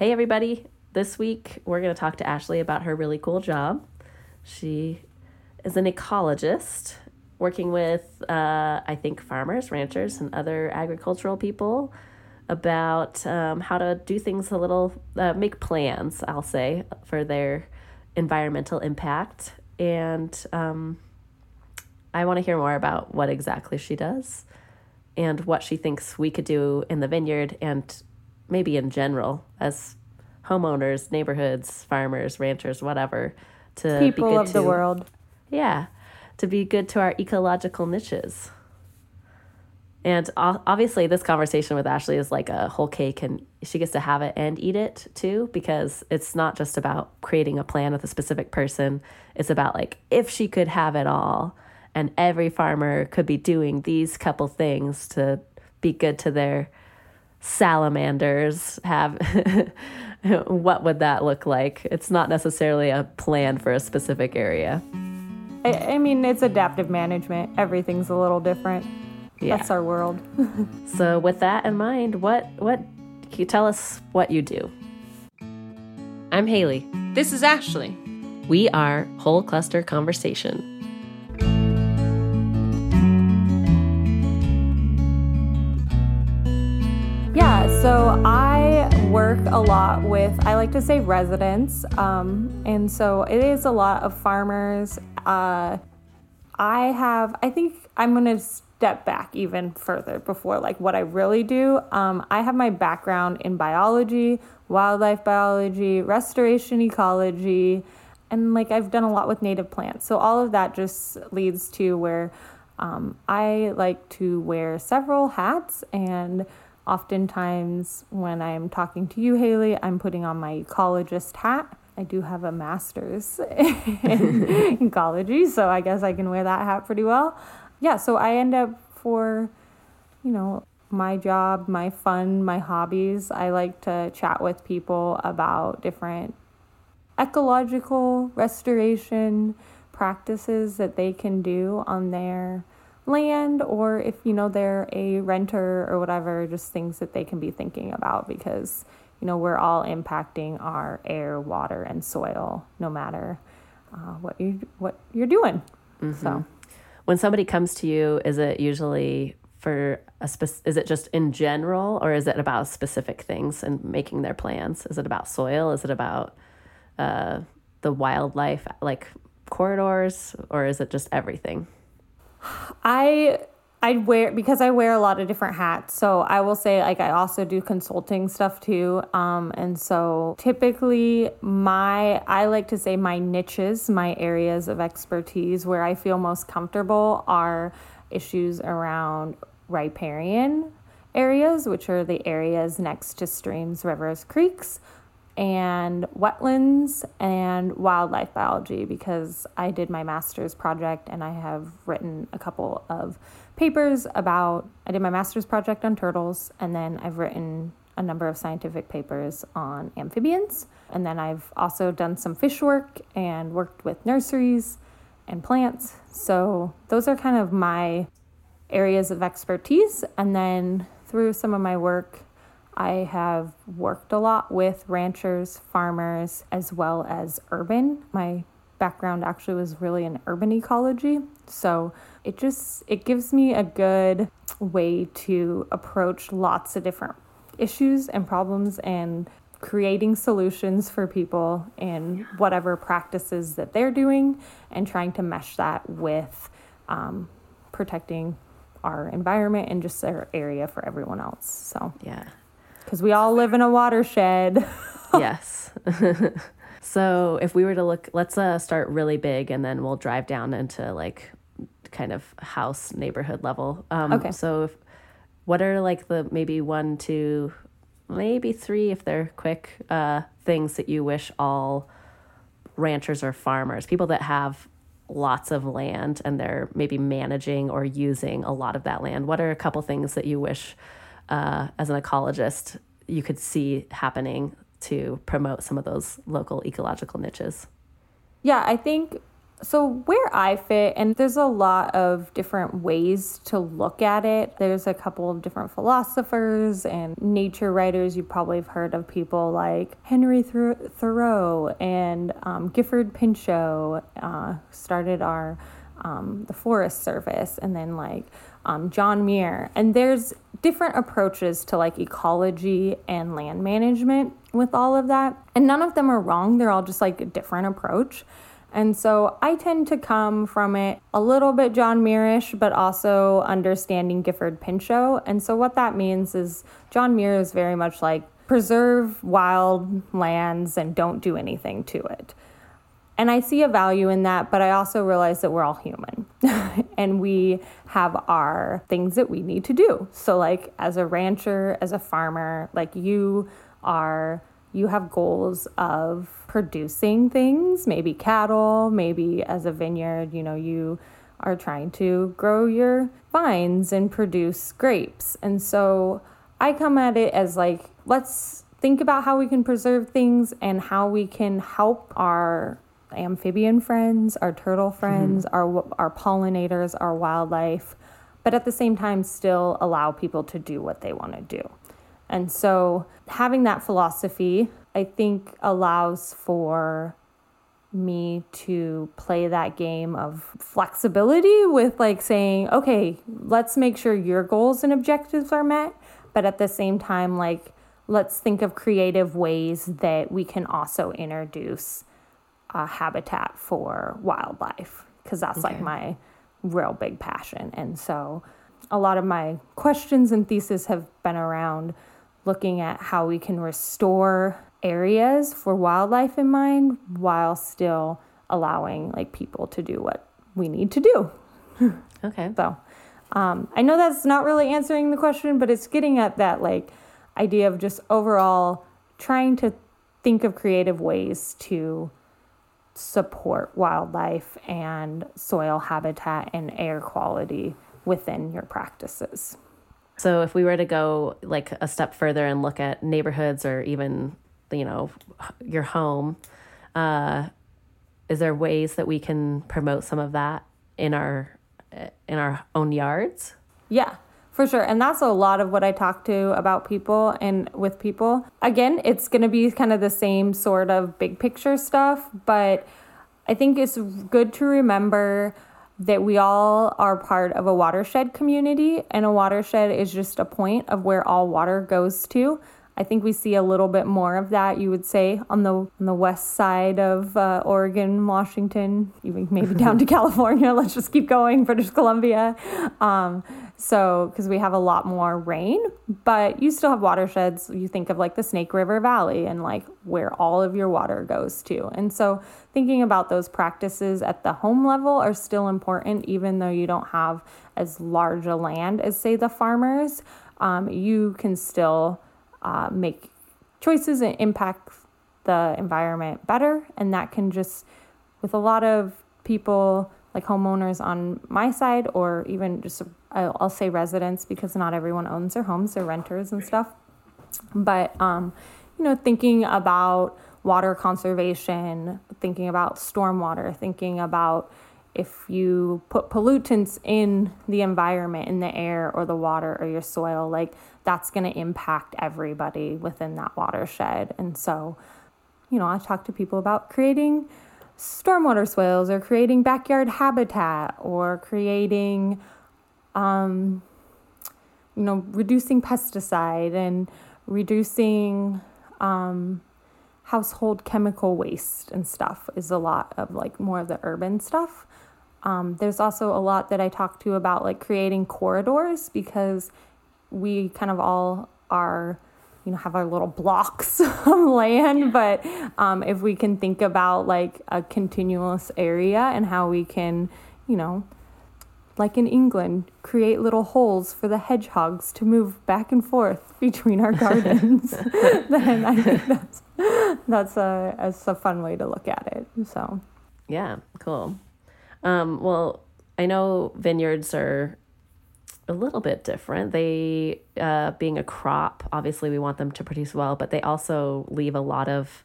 Hey, everybody. This week, we're going to talk to Ashley about her really cool job. She is an ecologist working with, uh, I think, farmers, ranchers, and other agricultural people about um, how to do things a little, uh, make plans, I'll say, for their environmental impact. And um, I want to hear more about what exactly she does and what she thinks we could do in the vineyard and maybe in general as homeowners, neighborhoods, farmers, ranchers, whatever, to people be good of to, the world. Yeah, to be good to our ecological niches. And obviously, this conversation with Ashley is like a whole cake, and she gets to have it and eat it too, because it's not just about creating a plan with a specific person. It's about like if she could have it all, and every farmer could be doing these couple things to be good to their salamanders have what would that look like? It's not necessarily a plan for a specific area. I, I mean it's adaptive management. Everything's a little different. Yeah. that's our world. So with that in mind what what can you tell us what you do? I'm haley. This is ashley. We are whole cluster conversation so I work a lot with, I like to say residents. Um, and so it is a lot of farmers. Uh, I have, I think I'm going to step back even further before like what I really do. Um, I have my background in biology, wildlife biology, restoration ecology, and like I've done a lot with native plants. So all of that just leads to where um, I like to wear several hats and Oftentimes, when I'm talking to you, Haley, I'm putting on my ecologist hat. I do have a master's in ecology, so I guess I can wear that hat pretty well. Yeah, so I end up for, you know, my job, my fun, my hobbies. I like to chat with people about different ecological restoration practices that they can do on their land or if you know they're a renter or whatever just things that they can be thinking about because you know we're all impacting our air water and soil no matter uh, what you what you're doing. Mm-hmm. so. When somebody comes to you is it usually for a spec- is it just in general or is it about specific things and making their plans? Is it about soil? Is it about uh, the wildlife like corridors or is it just everything I I wear because I wear a lot of different hats. So I will say like I also do consulting stuff too. Um, and so typically my I like to say my niches, my areas of expertise where I feel most comfortable are issues around riparian areas, which are the areas next to streams, rivers, creeks, and wetlands and wildlife biology because I did my master's project and I have written a couple of papers about. I did my master's project on turtles and then I've written a number of scientific papers on amphibians. And then I've also done some fish work and worked with nurseries and plants. So those are kind of my areas of expertise. And then through some of my work, I have worked a lot with ranchers, farmers, as well as urban. My background actually was really in urban ecology. So it just it gives me a good way to approach lots of different issues and problems and creating solutions for people in whatever practices that they're doing and trying to mesh that with um, protecting our environment and just our area for everyone else. So yeah, because we all live in a watershed. yes. so if we were to look, let's uh, start really big and then we'll drive down into like kind of house neighborhood level. Um, okay. So if, what are like the maybe one, two, maybe three if they're quick uh, things that you wish all ranchers or farmers, people that have lots of land and they're maybe managing or using a lot of that land, what are a couple things that you wish? Uh, as an ecologist you could see happening to promote some of those local ecological niches? Yeah, I think So, where I fit, and there's a lot of different ways to look at it. There's a couple of different philosophers and nature writers. You probably have heard of people like Henry Thoreau and um, Gifford Pinchot, uh, started our um, the Forest Service, and then like um, John Muir. And there's different approaches to like ecology and land management with all of that. And none of them are wrong, they're all just like a different approach. And so I tend to come from it a little bit John Muirish, but also understanding Gifford Pinchot. And so what that means is John Muir is very much like preserve wild lands and don't do anything to it. And I see a value in that, but I also realize that we're all human and we have our things that we need to do. So, like, as a rancher, as a farmer, like, you are you have goals of producing things, maybe cattle, maybe as a vineyard, you know, you are trying to grow your vines and produce grapes. And so I come at it as like, let's think about how we can preserve things and how we can help our amphibian friends, our turtle friends, mm-hmm. our our pollinators, our wildlife, but at the same time still allow people to do what they want to do. And so having that philosophy, I think, allows for me to play that game of flexibility with like saying, okay, let's make sure your goals and objectives are met, but at the same time, like, let's think of creative ways that we can also introduce a habitat for wildlife because that's okay. like my real big passion. And so a lot of my questions and thesis have been around looking at how we can restore areas for wildlife in mind while still allowing like people to do what we need to do. okay. So um, I know that's not really answering the question, but it's getting at that like idea of just overall trying to think of creative ways to support wildlife and soil habitat and air quality within your practices. So if we were to go like a step further and look at neighborhoods or even you know your home, uh, is there ways that we can promote some of that in our in our own yards? Yeah, for sure. And that's a lot of what I talk to about people and with people. Again, it's going to be kind of the same sort of big picture stuff, but I think it's good to remember that we all are part of a watershed community, and a watershed is just a point of where all water goes to. I think we see a little bit more of that, you would say, on the on the west side of uh, Oregon, Washington, even maybe down to California. Let's just keep going, British Columbia. Um, so, because we have a lot more rain, but you still have watersheds. You think of like the Snake River Valley and like where all of your water goes to. And so, thinking about those practices at the home level are still important, even though you don't have as large a land as, say, the farmers. Um, you can still uh, make choices and impact the environment better. And that can just, with a lot of people, like homeowners on my side, or even just I'll say residents because not everyone owns their homes, they're renters and stuff. But, um, you know, thinking about water conservation, thinking about stormwater, thinking about if you put pollutants in the environment, in the air or the water or your soil, like that's going to impact everybody within that watershed. And so, you know, I talk to people about creating stormwater swales or creating backyard habitat or creating um, you know, reducing pesticide and reducing um, household chemical waste and stuff is a lot of like more of the urban stuff. Um, there's also a lot that I talk to about like creating corridors because we kind of all are, you know, have our little blocks of land. But um, if we can think about like a continuous area and how we can, you know, like in England, create little holes for the hedgehogs to move back and forth between our gardens, then I think that's that's a that's a fun way to look at it. So, yeah, cool. Um, well, I know vineyards are a little bit different. They, uh, being a crop, obviously we want them to produce well, but they also leave a lot of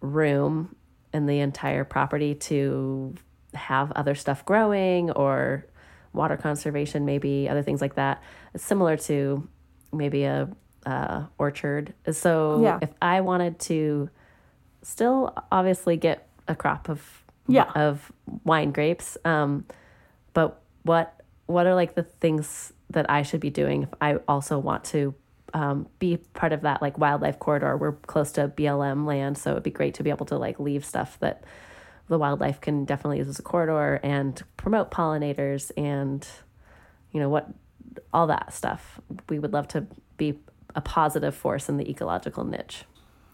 room in the entire property to have other stuff growing or water conservation, maybe other things like that. It's similar to maybe a uh, orchard. So Yeah. if I wanted to still obviously get a crop of Yeah. of wine grapes, um, but what what are like the things that I should be doing if I also want to um, be part of that like wildlife corridor? We're close to BLM land, so it'd be great to be able to like leave stuff that the wildlife can definitely use as a corridor and promote pollinators and you know what all that stuff. We would love to be a positive force in the ecological niche.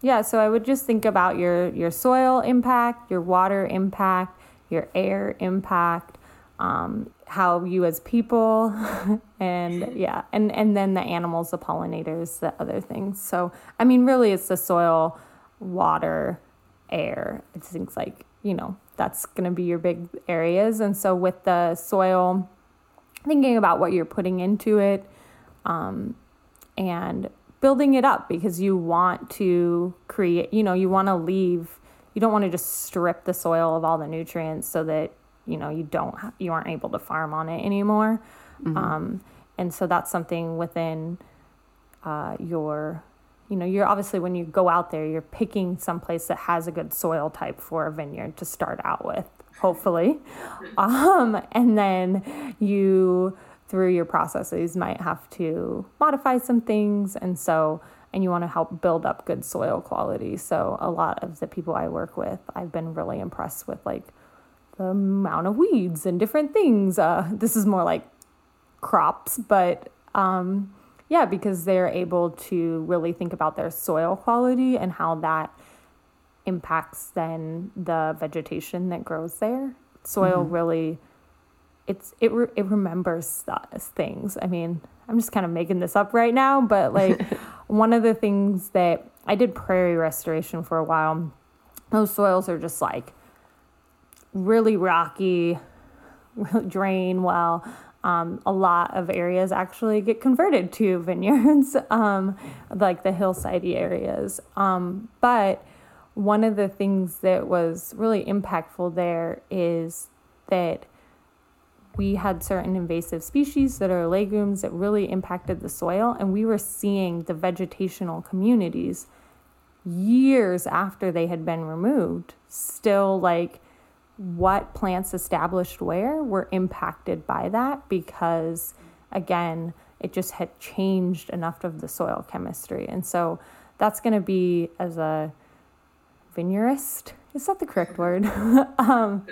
Yeah, so I would just think about your your soil impact, your water impact, your air impact, um, how you as people, and yeah, and and then the animals, the pollinators, the other things. So I mean, really, it's the soil, water, air. it things like you know that's going to be your big areas. And so with the soil, thinking about what you're putting into it, um, and building it up because you want to create, you know, you want to leave, you don't want to just strip the soil of all the nutrients so that, you know, you don't, you aren't able to farm on it anymore. Um, and so that's something within uh, your, you know, you're obviously when you go out there, you're picking some place that has a good soil type for a vineyard to start out with, hopefully. Um, and then you, through your processes, might have to modify some things. And so, and you want to help build up good soil quality. So, a lot of the people I work with, I've been really impressed with like the amount of weeds and different things. Uh, this is more like crops, but um, yeah, because they're able to really think about their soil quality and how that impacts then the vegetation that grows there. Soil really, it's it re- it remembers th- things. I mean, I'm just kind of making this up right now, but like one of the things that I did prairie restoration for a while. Those soils are just like really rocky, drain well. Um, a lot of areas actually get converted to vineyards, um, like the hillsidey areas. Um, but one of the things that was really impactful there is that we had certain invasive species that are legumes that really impacted the soil, and we were seeing the vegetational communities years after they had been removed still like what plants established where were impacted by that because again it just had changed enough of the soil chemistry. And so that's going to be as a vineyarist is that the correct word? Um,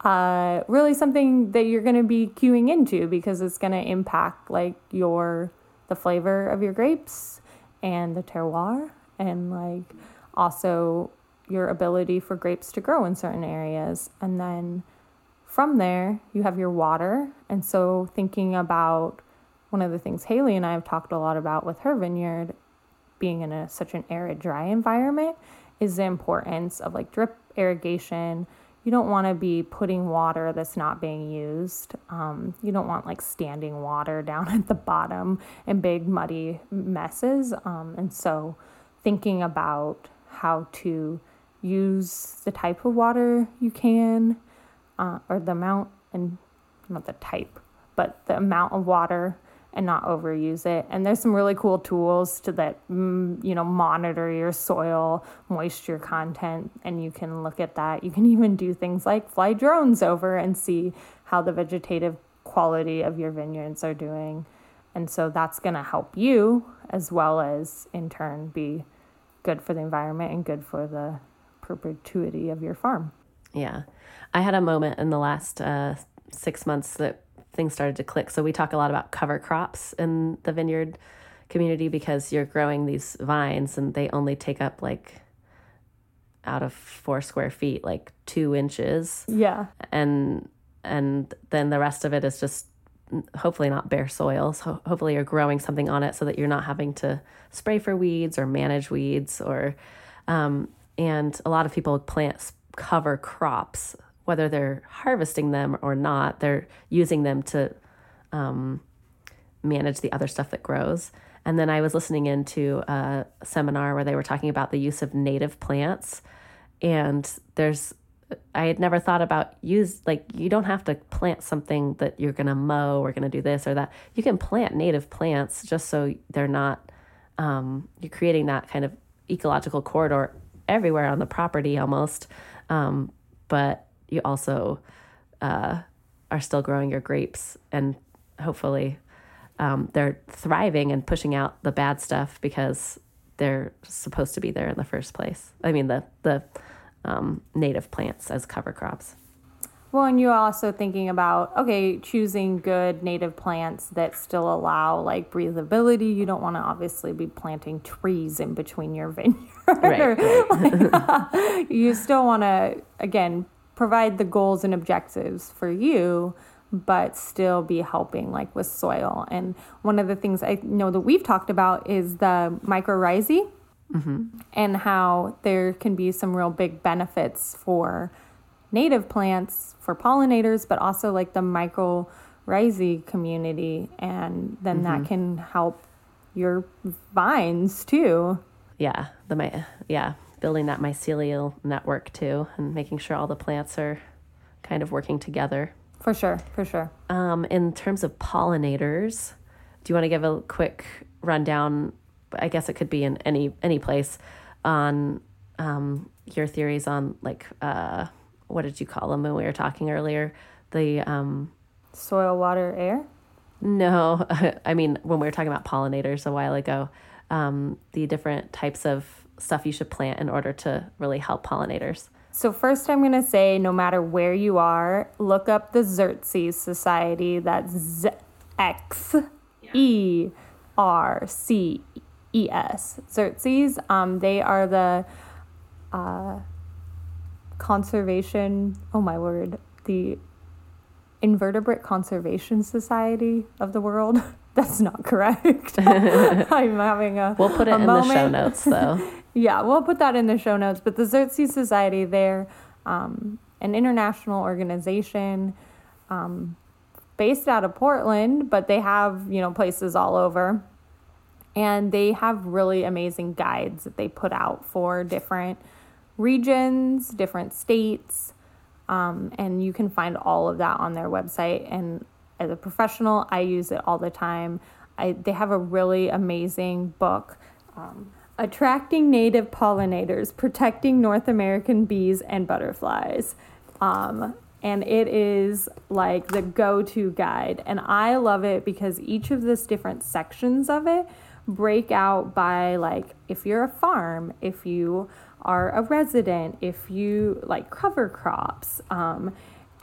uh, really something that you're going to be queuing into because it's going to impact like your the flavor of your grapes and the terroir and like also your ability for grapes to grow in certain areas. And then from there you have your water. And so thinking about one of the things haley and i have talked a lot about with her vineyard being in a such an arid dry environment is the importance of like drip irrigation. You don't want to be putting water that's not being used. Um, you don't want like standing water down at the bottom and big muddy messes. Um, and so thinking about how to use the type of water you can uh, or the amount and not the type but the amount of water and not overuse it. And there's some really cool tools to that mm, you know monitor your soil moisture content and you can look at that. You can even do things like fly drones over and see how the vegetative quality of your vineyards are doing. And so that's going to help you as well as in turn be good for the environment and good for the perpetuity of your farm Yeah. I had a moment in the last uh, six months that things started to click. So we talk a lot about cover crops in the vineyard community because you're growing these vines and they only take up like out of four square feet, like two inches. yeah And and then the rest of it is just hopefully not bare soil. So hopefully you're growing something on it so that you're not having to spray for weeds or manage weeds or um, and a lot of people plant cover crops whether they're harvesting them or not they're using them to um, manage the other stuff that grows and then i was listening into a seminar where they were talking about the use of native plants and there's I had never thought about use like you don't have to plant something that you're gonna mow or gonna do this or that. You can plant native plants just so they're not um, you're creating that kind of ecological corridor everywhere on the property almost. Um, but you also uh, are still growing your grapes and hopefully um, they're thriving and pushing out the bad stuff because they're supposed to be there in the first place. I mean the the um, native plants as cover crops. Well, and you're also thinking about okay, choosing good native plants that still allow like breathability. You don't want to obviously be planting trees in between your vineyard. Right. right. you still want to again provide the goals and objectives for you, but still be helping like with soil. And one of the things I know that we've talked about is the mycorrhizae mm-hmm. and how there can be some real big benefits for native plants, for pollinators, but also like the mycorrhizae community. And then mm-hmm. that can help your vines too. Yeah, the my yeah, building that mycelial network too, and making sure all the plants are kind of working together. For sure, for sure. Um, in terms of pollinators, do you want to give a quick rundown I guess it could be in any any place on um, your theories on like uh, what did you call them when we were talking earlier? The um, soil, water, air. No, I mean when we were talking about pollinators a while ago, um, the different types of stuff you should plant in order to really help pollinators. So first, I'm gonna say no matter where you are, look up the Xerces Society. That's Z X E R C ES. Xerces, um, they are the uh, conservation, oh my word, the Invertebrate Conservation Society of the world. That's not correct. I'm having a. We'll put it in moment. the show notes, though. yeah, we'll put that in the show notes. But the Xerces Society, they're um, an international organization um, based out of Portland, but they have you know places all over and they have really amazing guides that they put out for different regions, different states. Um, and you can find all of that on their website. And as a professional, I use it all the time. I, they have a really amazing book um, Attracting Native Pollinators, Protecting North American Bees and Butterflies. Um, and it is like the go to guide. And I love it because each of this different sections of it break out by like if you're a farm, if you are a resident, if you like cover crops, um,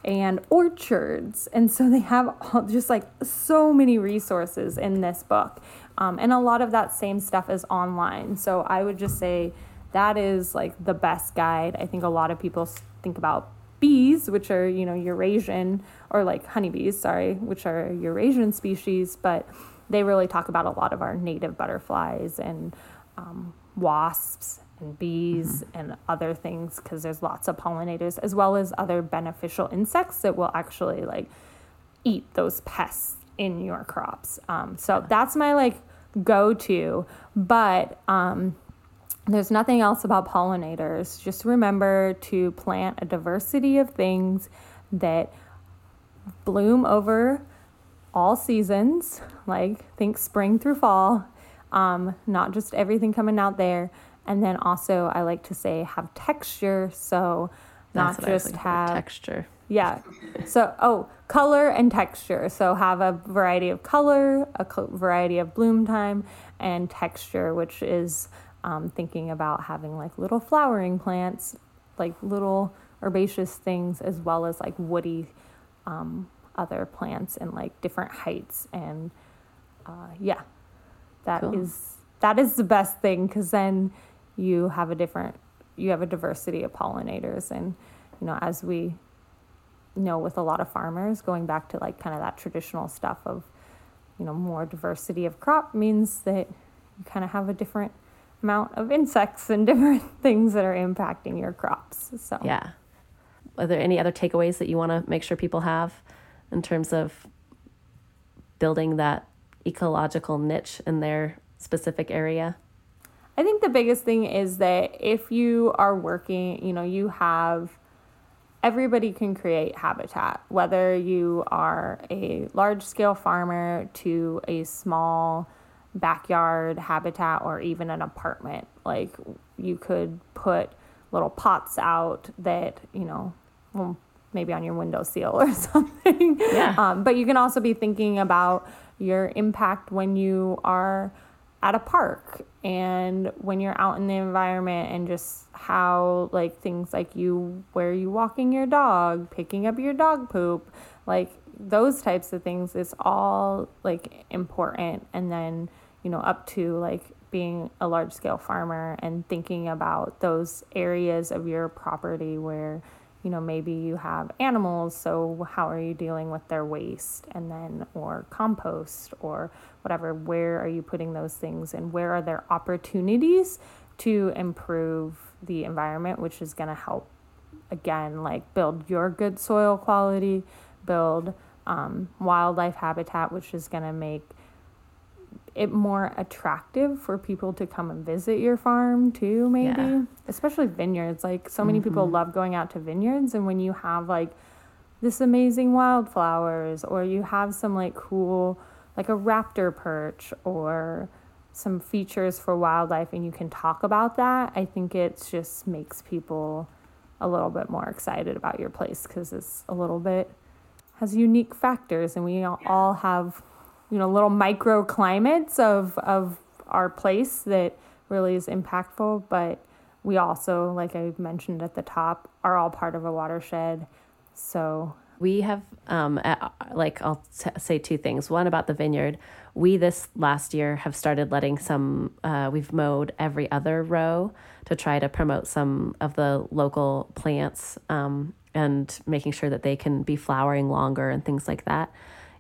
and orchards. And so they have all, just like so many resources in this book. Um, and a lot of that same stuff is online. So I would just say that is like the best guide. I think a lot of people think about bees, which are, you know, Eurasian, or like honeybees, sorry, which are Eurasian species, but they really talk about a lot of our native butterflies and um, wasps and bees mm-hmm. and other things because there's lots of pollinators as well as other beneficial insects that will actually like eat those pests in your crops. Um, so that's my like go to, but um, there's nothing else about pollinators. Just remember to plant a diversity of things that bloom over all seasons, like think spring through fall, um, not just everything coming out there. And then also, I like to say have texture. So, not That's just have texture. Yeah. So, oh, color and texture. So, have a variety of color, a variety of bloom time, and texture, which is um, thinking about having like little flowering plants, like little herbaceous things, as well as like woody um, other plants in like different heights and uh, yeah that cool. is that is the best thing because then you have a different you have a diversity of pollinators. And you know as we know with a lot of farmers going back to like kind of that traditional stuff of you know more diversity of crop means that you kind of have a different amount of insects and different things that are impacting your crops. So yeah. Are there any other takeaways that you want to make sure people have in terms of building that ecological niche in their specific area? I think the biggest thing is that if you are working, you know, you have everybody can create habitat, whether you are a large scale farmer to a small backyard habitat or even an apartment. Like you could put little pots out that, you know, well, maybe on your window windowsill or something. Yeah. Um, but you can also be thinking about your impact when you are at a park and when you're out in the environment and just how like things like you where you walking your dog picking up your dog poop like those types of things is all like important. And then you know up to like being a large scale farmer and thinking about those areas of your property where you know maybe you have animals so how are you dealing with their waste and then or compost or whatever? Where are you putting those things and where are there opportunities to improve the environment which is going to help again like build your good soil quality build um, wildlife habitat which is going to make it more attractive for people to come and visit your farm too maybe? Yeah. especially vineyards. Like so many people mm-hmm. love going out to vineyards and when you have like this amazing wildflowers or you have some like cool like a raptor perch or some features for wildlife and you can talk about that i think it just makes people a little bit more excited about your place because it's a little bit has unique factors and we all have you know little microclimates of of our place that really is impactful but we also like i mentioned at the top are all part of a watershed so We have, um, like, I'll t- say two things. One about the vineyard. We, this last year, have started letting some, uh, we've mowed every other row to try to promote some of the local plants um, and making sure that they can be flowering longer and things like that.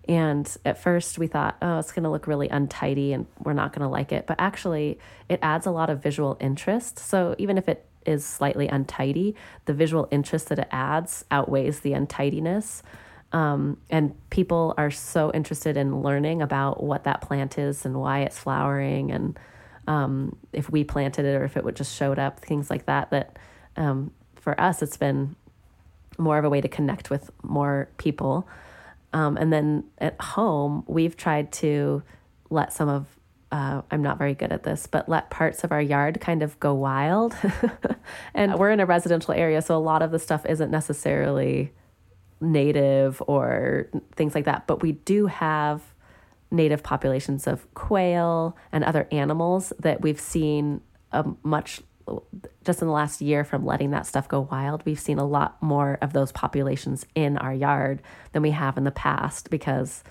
And at first, we thought, oh, it's going to look really untidy and we're not going to like it. But actually, it adds a lot of visual interest. So even if it is slightly untidy, the visual interest that it adds outweighs the untidiness. Um, and people are so interested in learning about what that plant is and why it's flowering and um, if we planted it or if it would just showed up, things like that. That um, for us, it's been more of a way to connect with more people. Um, and then at home, we've tried to let some of, uh, I'm not very good at this, but let parts of our yard kind of go wild. and we're in a residential area, so a lot of the stuff isn't necessarily native or things like that. But we do have native populations of quail and other animals that we've seen a much just in the last year from letting that stuff go wild we've seen a lot more of those populations in our yard than we have in the past because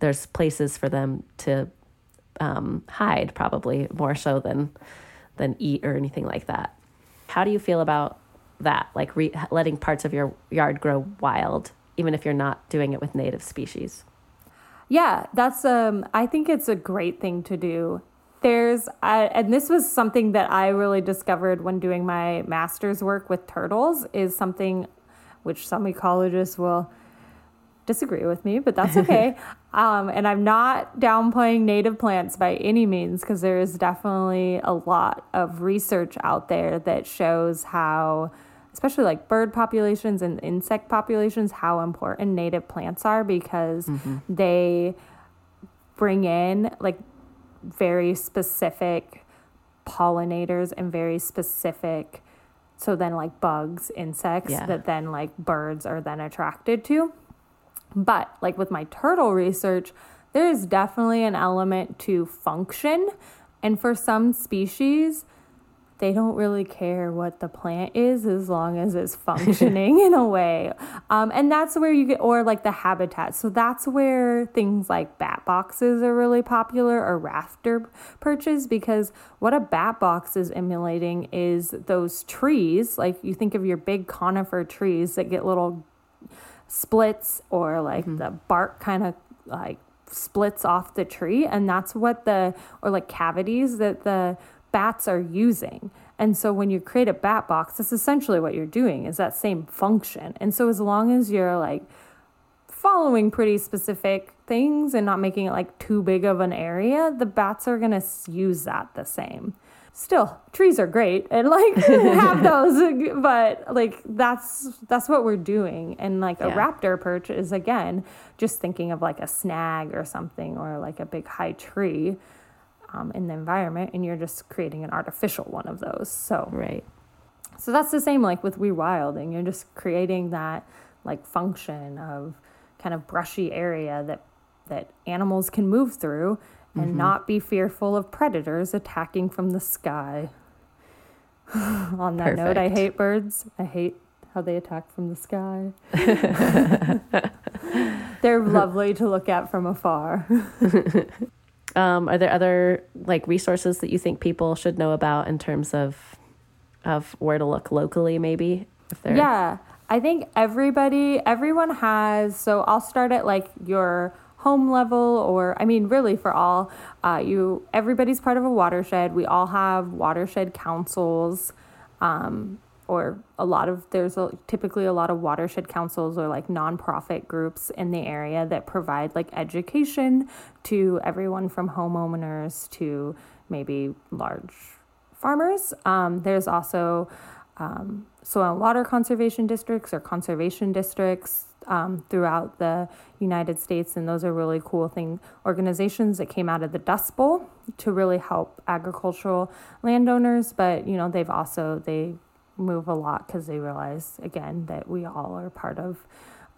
there's places for them to um, hide probably more so than than eat or anything like that how do you feel about that like re- letting parts of your yard grow wild even if you're not doing it with native species Yeah, that's um I think it's a great thing to do. There's I, and this was something that I really discovered when doing my master's work with turtles is something which some ecologists will disagree with me, but that's okay. um, and I'm not downplaying native plants by any means because there is definitely a lot of research out there that shows how especially like bird populations and insect populations how important native plants are because they bring in like very specific pollinators and very specific so then like bugs insects Yeah. that then like birds are then attracted to but like with my turtle research there is definitely an element to function and for some species they don't really care what the plant is as long as it's functioning in a way. Um, and that's where you get, or like the habitat. So that's where things like bat boxes are really popular or raptor perches because what a bat box is emulating is those trees. Like you think of your big conifer trees that get little splits or like the bark kind of like splits off the tree and that's what the or like cavities that the bats are using. And so when you create a bat box that's essentially what you're doing is that same function. And so as long as you're like following pretty specific things and not making it like too big of an area the bats are going to use that the same. Still trees are great and like have those but like that's that's what we're doing. And like a raptor perch is again just thinking of like a snag or something or like a big high tree um, in the environment and you're just creating an artificial one of those so Right. so that's the same like with rewilding. You're just creating that like function of kind of brushy area that that animals can move through and not be fearful of predators attacking from the sky. On that note, I hate birds. I hate how they attack from the sky. They're lovely to look at from afar. Um, are there other like resources that you think people should know about in terms of of where to look locally, maybe? If they're Yeah, I think everybody, everyone has. So I'll start at like your home level, or I mean, really for all. Uh, you, everybody's part of a watershed. We all have watershed councils, um, or a lot of there's a, typically a lot of watershed councils or like nonprofit groups in the area that provide like education to everyone from homeowners to maybe large farmers. Um, there's also um, soil and water conservation districts or conservation districts um, throughout the United States, and those are really cool thing organizations that came out of the Dust Bowl to really help agricultural landowners. But you know, they've also they move a lot because they realize again that we all are part of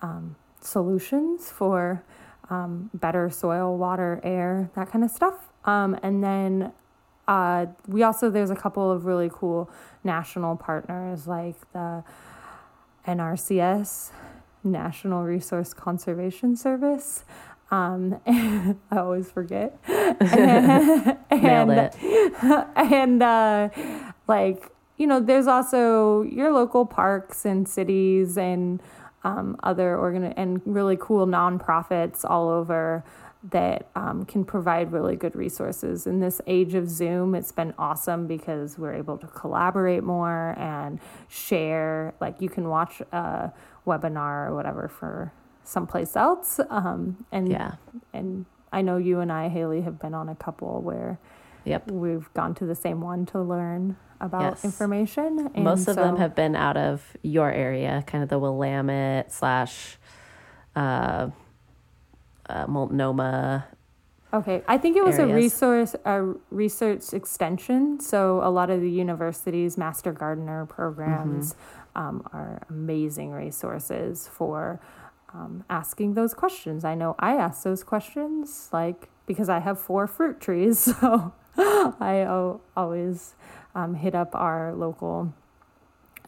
um, solutions for um, better soil, water, air, that kind of stuff. Um, and then uh, we also there's a couple of really cool national partners like the NRCS, National Resource Conservation Service. Um, I always forget. and, nailed it. and uh, like you know there's also your local parks and cities and um, other organ and really cool nonprofits all over that um, can provide really good resources in this age of zoom it's been awesome because we're able to collaborate more and share like you can watch a webinar or whatever for someplace else um, and Yeah. and I know you and I, Haley, have been on a couple where Yep. we've gone to the same one to learn about Yes. information. And Most of them have been out of your area, kind of the Willamette slash uh, uh, Multnomah. Okay, I think it was a resource, a research extension. So a lot of the universities' master gardener programs Mm-hmm. um, are amazing resources for um, asking those questions. I know I ask those questions, like because I have four fruit trees, so I always um, hit up our local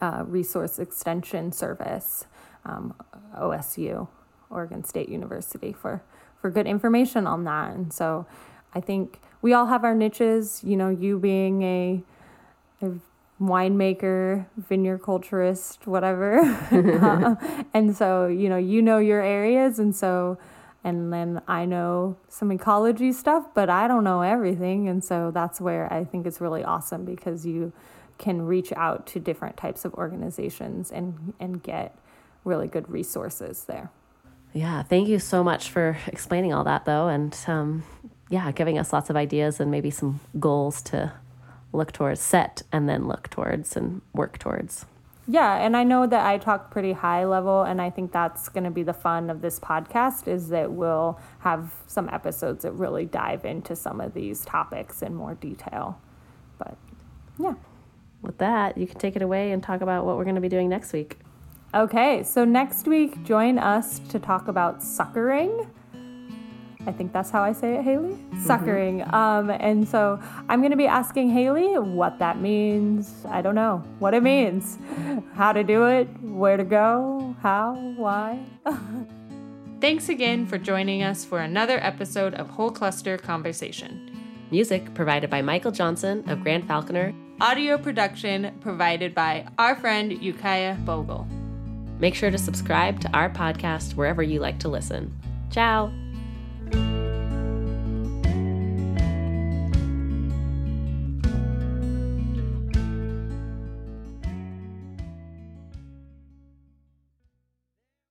uh, resource extension service, um, OSU, Oregon State University, for for good information on that. And so, I think we all have our niches. You know, you being a, a winemaker, vineyard culturist, whatever, Uh, and so you know you know your areas, and so. And then I know some ecology stuff, but I don't know everything. And so that's where I think it's really awesome because you can reach out to different types of organizations and, and get really good resources there. Yeah. Thank you so much for explaining all that, though. And um, yeah, giving us lots of ideas and maybe some goals to look towards, set and then look towards and work towards. Yeah, and I know that I talk pretty high level, and I think that's going to be the fun of this podcast is that we'll have some episodes that really dive into some of these topics in more detail. But yeah. With that, you can take it away and talk about what we're going to be doing next week. Okay, so next week, join us to talk about suckering. I think that's how I say it, Haley. Suckering. Um, and so I'm going to be asking Haley what that means. I don't know what it means, how to do it, where to go, how, why. Thanks again for joining us for another episode of Whole Cluster Conversation. Music provided by Michael Johnson of Grand Falconer. Audio production provided by our friend Ukiah Bogle. Make sure to subscribe to our podcast wherever you like to listen. Ciao.